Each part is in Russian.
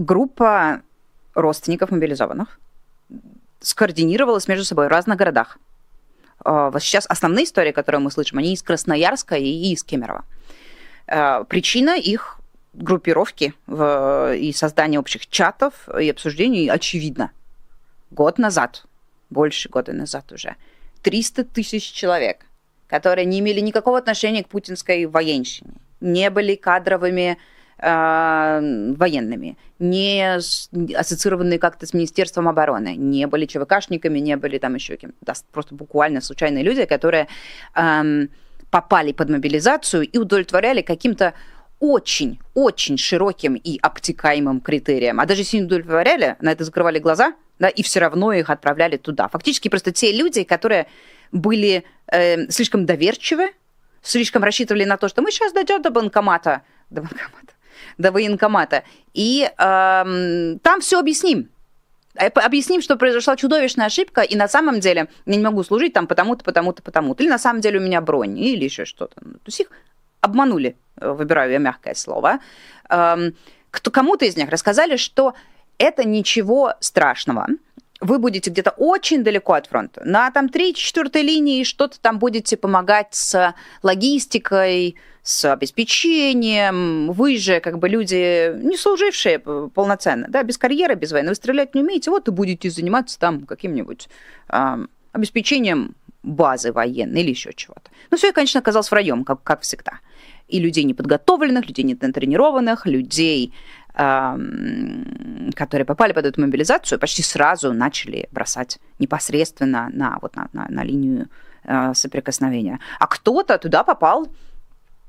группа родственников мобилизованных скоординировалась между собой в разных городах. А, вот сейчас основные истории, которые мы слышим, они из Красноярска и из Кемерово. А, причина их группировки и создания общих чатов и обсуждений очевидна. Год назад, больше года назад уже, 300 тысяч человек, которые не имели никакого отношения к путинской военщине, не были кадровыми э, военными, не ассоциированные как-то с Министерством обороны, не были ЧВКшниками, не были там еще кем-то, да, просто буквально случайные люди, которые э, попали под мобилизацию и удовлетворяли каким-то очень-очень широким и обтекаемым критериям. А даже если не удовлетворяли, на это закрывали глаза, да, и все равно их отправляли туда. Фактически просто те люди, которые были э, слишком доверчивы, слишком рассчитывали на то, что мы сейчас дойдем до банкомата, до банкомата, до военкомата, и э, там все объясним. Э, объясним, что произошла чудовищная ошибка, и на самом деле я не могу служить там потому-то, потому-то, потому-то. Или на самом деле у меня бронь, или еще что-то. То есть их обманули, э, выбираю я мягкое слово. Эм, кто, кому-то из них рассказали, что это ничего страшного. Вы будете где-то очень далеко от фронта. На там 3-4 линии что-то там будете помогать с логистикой, с обеспечением. Вы же как бы люди, не служившие полноценно, да, без карьеры, без войны. Вы стрелять не умеете, вот и будете заниматься там каким-нибудь э, обеспечением базы военной или еще чего-то. Ну, все, конечно, оказалось враньем, как, как всегда. И людей неподготовленных, людей нетренированных, людей, которые попали под эту мобилизацию, почти сразу начали бросать непосредственно на, вот на, на, на линию э, соприкосновения. А кто-то туда попал,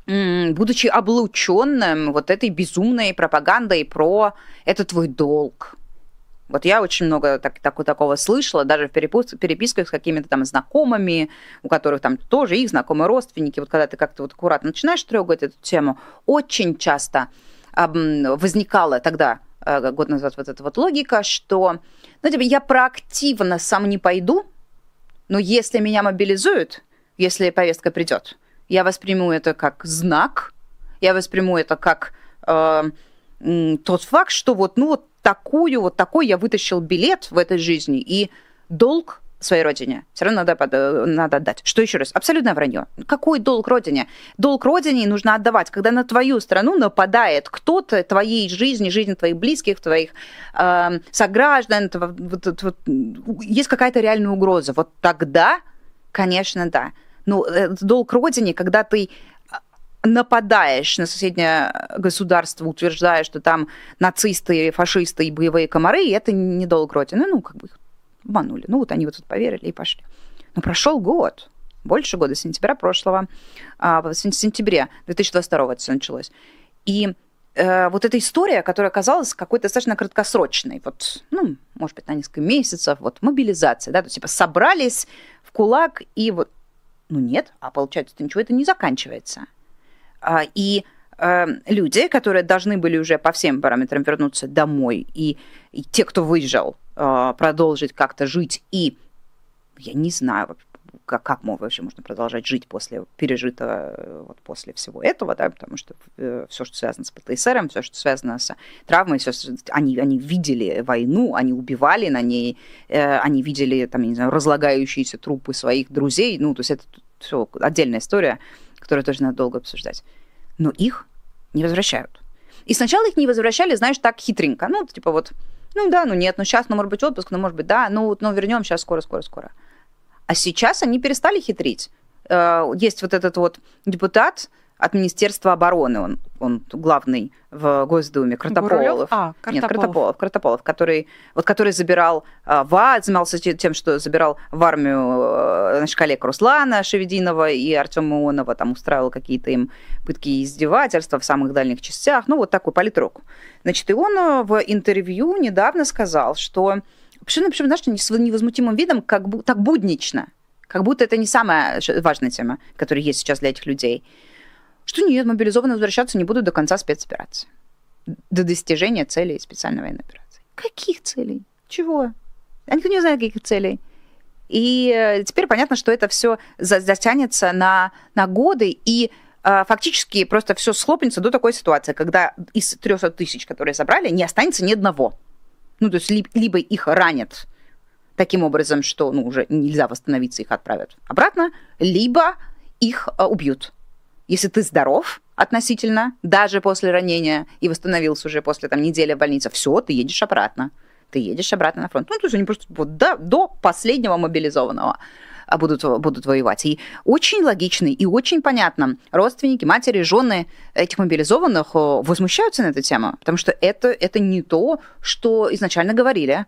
будучи облученным вот этой безумной пропагандой про «это твой долг», вот я очень много так, так, такого слышала, даже в переписках с какими-то там знакомыми, у которых там тоже их знакомые родственники. Вот когда ты как-то вот аккуратно начинаешь трогать эту тему, очень часто возникала тогда, э, год назад, вот эта вот логика, что, ну, типа, я проактивно сам не пойду, но если меня мобилизуют, если повестка придет, я восприму это как знак, я восприму это как э, тот факт, что вот, ну, вот такую, вот такой я вытащил билет в этой жизни, и долг своей родине все равно надо, надо отдать. Что еще раз? Абсолютное вранье. Какой долг родине? Долг родине нужно отдавать, когда на твою страну нападает кто-то, твоей жизни, жизни твоих близких, твоих э, сограждан, вот, вот, вот, есть какая-то реальная угроза. Вот тогда, конечно, да. Ну, долг родине, когда ты нападаешь на соседнее государство, утверждая, что там нацисты, фашисты и боевые комары, и это не долг Родины. Ну, как бы их обманули. Ну, вот они вот тут поверили и пошли. Но прошел год, больше года, сентября прошлого, а, в сентябре 2022 это все началось. И э, вот эта история, которая оказалась какой-то достаточно краткосрочной, вот, ну, может быть, на несколько месяцев, вот мобилизация, да, то есть, типа, собрались в кулак, и вот, ну, нет, а получается, ничего это не заканчивается. А, и э, люди, которые должны были уже по всем параметрам вернуться домой, и, и те, кто выезжал, э, продолжить как-то жить, и я не знаю, как, как вообще можно продолжать жить после пережитого, э, вот после всего этого, да, потому что э, все, что связано с ПТСР, все, что связано с травмой, все, они, они видели войну, они убивали на ней, э, они видели, там, не знаю, разлагающиеся трупы своих друзей, ну, то есть это все отдельная история, которые тоже надо долго обсуждать. Но их не возвращают. И сначала их не возвращали, знаешь, так хитренько. Ну, типа вот, ну да, ну нет, ну сейчас, ну может быть отпуск, ну может быть да, ну, ну вернем сейчас скоро, скоро, скоро. А сейчас они перестали хитрить. Э, есть вот этот вот депутат, от Министерства обороны, он, он главный в Госдуме, Картополов. А, Картополов. Нет, Картополов, Картополов, который, вот, который забирал а, в занимался тем, что забирал в армию а, наших коллег Руслана Шевединова и Артема Ионова, там устраивал какие-то им пытки и издевательства в самых дальних частях, ну, вот такой политрук. Значит, и он а, в интервью недавно сказал, что почему, почему знаешь, с невозмутимым видом, как бы так буднично, как будто это не самая важная тема, которая есть сейчас для этих людей – что нет, мобилизованные возвращаться не будут до конца спецоперации. До достижения целей специальной военной операции. Каких целей? Чего? А никто не знает, каких целей. И э, теперь понятно, что это все затянется на, на годы, и а, фактически просто все схлопнется до такой ситуации, когда из 300 тысяч, которые забрали, не останется ни одного. Ну, то есть либо их ранят таким образом, что ну, уже нельзя восстановиться, их отправят обратно, либо их а, убьют. Если ты здоров относительно, даже после ранения, и восстановился уже после там, недели в больнице, все, ты едешь обратно. Ты едешь обратно на фронт. Ну, то есть они просто вот, до, до последнего мобилизованного. А, будут, будут воевать. И очень логично и очень понятно. Родственники, матери, жены этих мобилизованных э, возмущаются на эту тему, потому что это, это не то, что изначально говорили.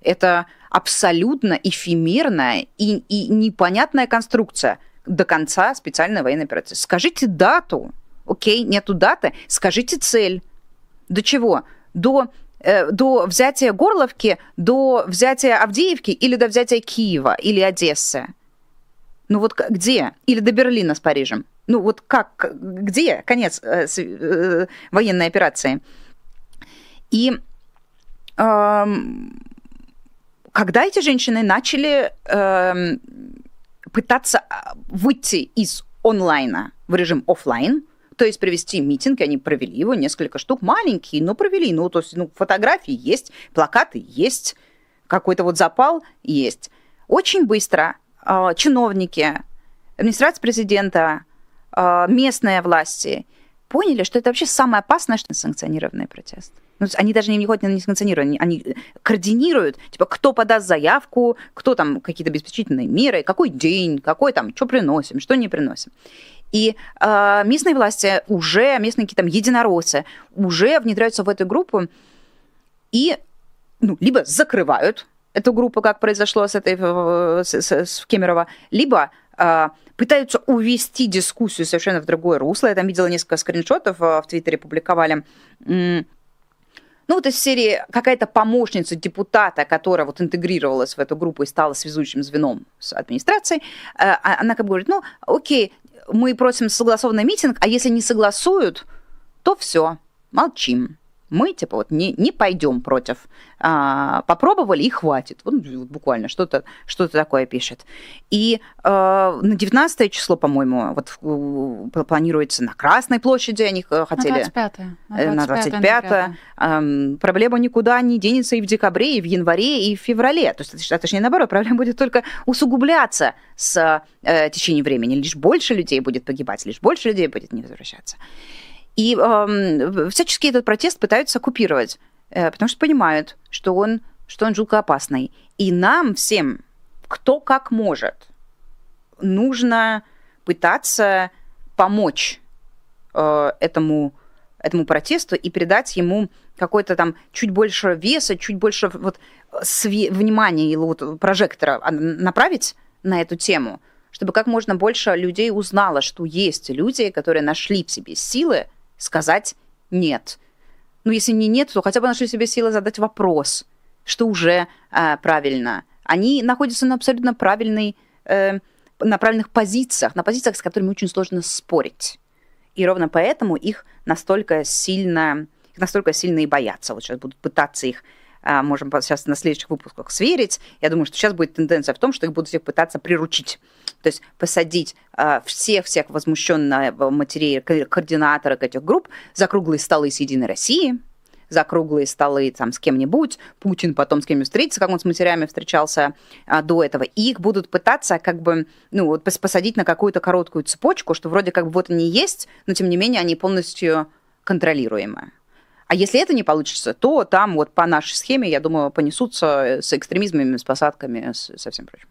Это абсолютно эфемерная и, и непонятная конструкция до конца специальной военной операции. Скажите дату, окей, нету даты, скажите цель. До чего? До э, до взятия Горловки, до взятия Авдеевки или до взятия Киева или Одессы? Ну вот где? Или до Берлина с Парижем? Ну вот как, где конец э, э, военной операции? И э, когда эти женщины начали э, пытаться а, выйти из онлайна в режим офлайн, то есть провести митинг, они провели его, несколько штук, маленькие, но провели. Ну, то есть ну, фотографии есть, плакаты есть, какой-то вот запал есть. Очень быстро чиновники, администрация президента, а, местные власти поняли, что это вообще самое опасное, что санкционированный протест. Ну, они даже не ходят не санкционируют, они, координируют, типа, кто подаст заявку, кто там какие-то обеспечительные меры, какой день, какой там, что приносим, что не приносим. И э, местные власти уже, местные какие-то там единороссы уже внедряются в эту группу и ну, либо закрывают эту группу, как произошло с этой с, с, с Кемерово, либо э, пытаются увести дискуссию совершенно в другое русло. Я там видела несколько скриншотов э, в Твиттере публиковали. Ну, вот из серии какая-то помощница депутата, которая вот интегрировалась в эту группу и стала связующим звеном с администрацией, а, она как бы говорит, ну, окей, мы просим согласованный митинг, а если не согласуют, то все, молчим мы типа вот не, не пойдем против. А, попробовали и хватит. Вот, буквально что-то что такое пишет. И а, на 19 число, по-моему, вот планируется на Красной площади, они хотели... На 25 На 25, на 25 а, Проблема никуда не денется и в декабре, и в январе, и в феврале. То есть, а точнее, наоборот, проблема будет только усугубляться с э, течением времени. Лишь больше людей будет погибать, лишь больше людей будет не возвращаться. И э, всячески этот протест пытаются оккупировать, э, потому что понимают, что он, что он жутко опасный. И нам всем, кто как может, нужно пытаться помочь э, этому, этому протесту и придать ему какой-то там чуть больше веса, чуть больше вот све- внимания или вот прожектора направить на эту тему, чтобы как можно больше людей узнало, что есть люди, которые нашли в себе силы сказать «нет». Ну, если не «нет», то хотя бы нашли себе силы задать вопрос, что уже э, правильно. Они находятся на абсолютно правильной, э, на правильных позициях, на позициях, с которыми очень сложно спорить. И ровно поэтому их настолько сильно, настолько сильно и боятся. Вот сейчас будут пытаться их можем сейчас на следующих выпусках сверить. Я думаю, что сейчас будет тенденция в том, что их будут всех пытаться приручить. То есть посадить всех-всех возмущенных матерей, координаторов этих групп за круглые столы с «Единой России», за круглые столы там с кем-нибудь, Путин потом с кем-нибудь встретится, как он с матерями встречался а, до этого, и их будут пытаться как бы, ну, вот посадить на какую-то короткую цепочку, что вроде как бы вот они есть, но тем не менее они полностью контролируемые. А если это не получится, то там вот по нашей схеме, я думаю, понесутся с экстремизмами, с посадками, со всем прочим.